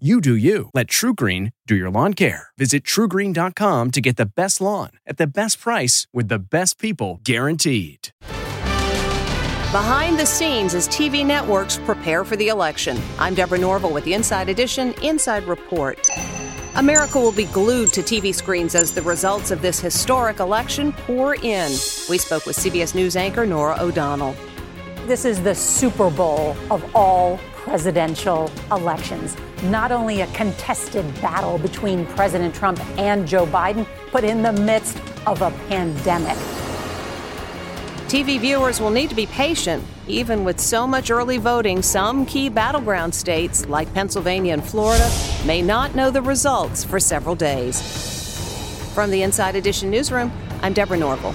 You do you. Let TruGreen do your lawn care. Visit trugreen.com to get the best lawn at the best price with the best people guaranteed. Behind the scenes as TV networks prepare for the election. I'm Deborah Norville with the Inside Edition Inside Report. America will be glued to TV screens as the results of this historic election pour in. We spoke with CBS News anchor Norah O'Donnell. This is the Super Bowl of all presidential elections. Not only a contested battle between President Trump and Joe Biden, but in the midst of a pandemic. TV viewers will need to be patient. Even with so much early voting, some key battleground states, like Pennsylvania and Florida, may not know the results for several days. From the Inside Edition newsroom, I'm Deborah Norville.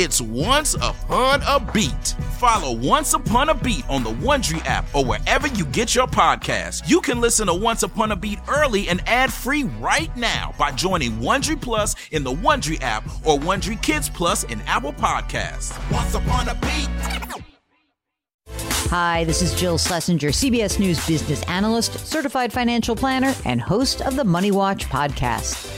It's Once Upon a Beat. Follow Once Upon a Beat on the Wondery app or wherever you get your podcasts. You can listen to Once Upon a Beat early and ad free right now by joining Wondery Plus in the Wondery app or Wondery Kids Plus in Apple Podcasts. Once Upon a Beat. Hi, this is Jill Schlesinger, CBS News business analyst, certified financial planner, and host of the Money Watch podcast.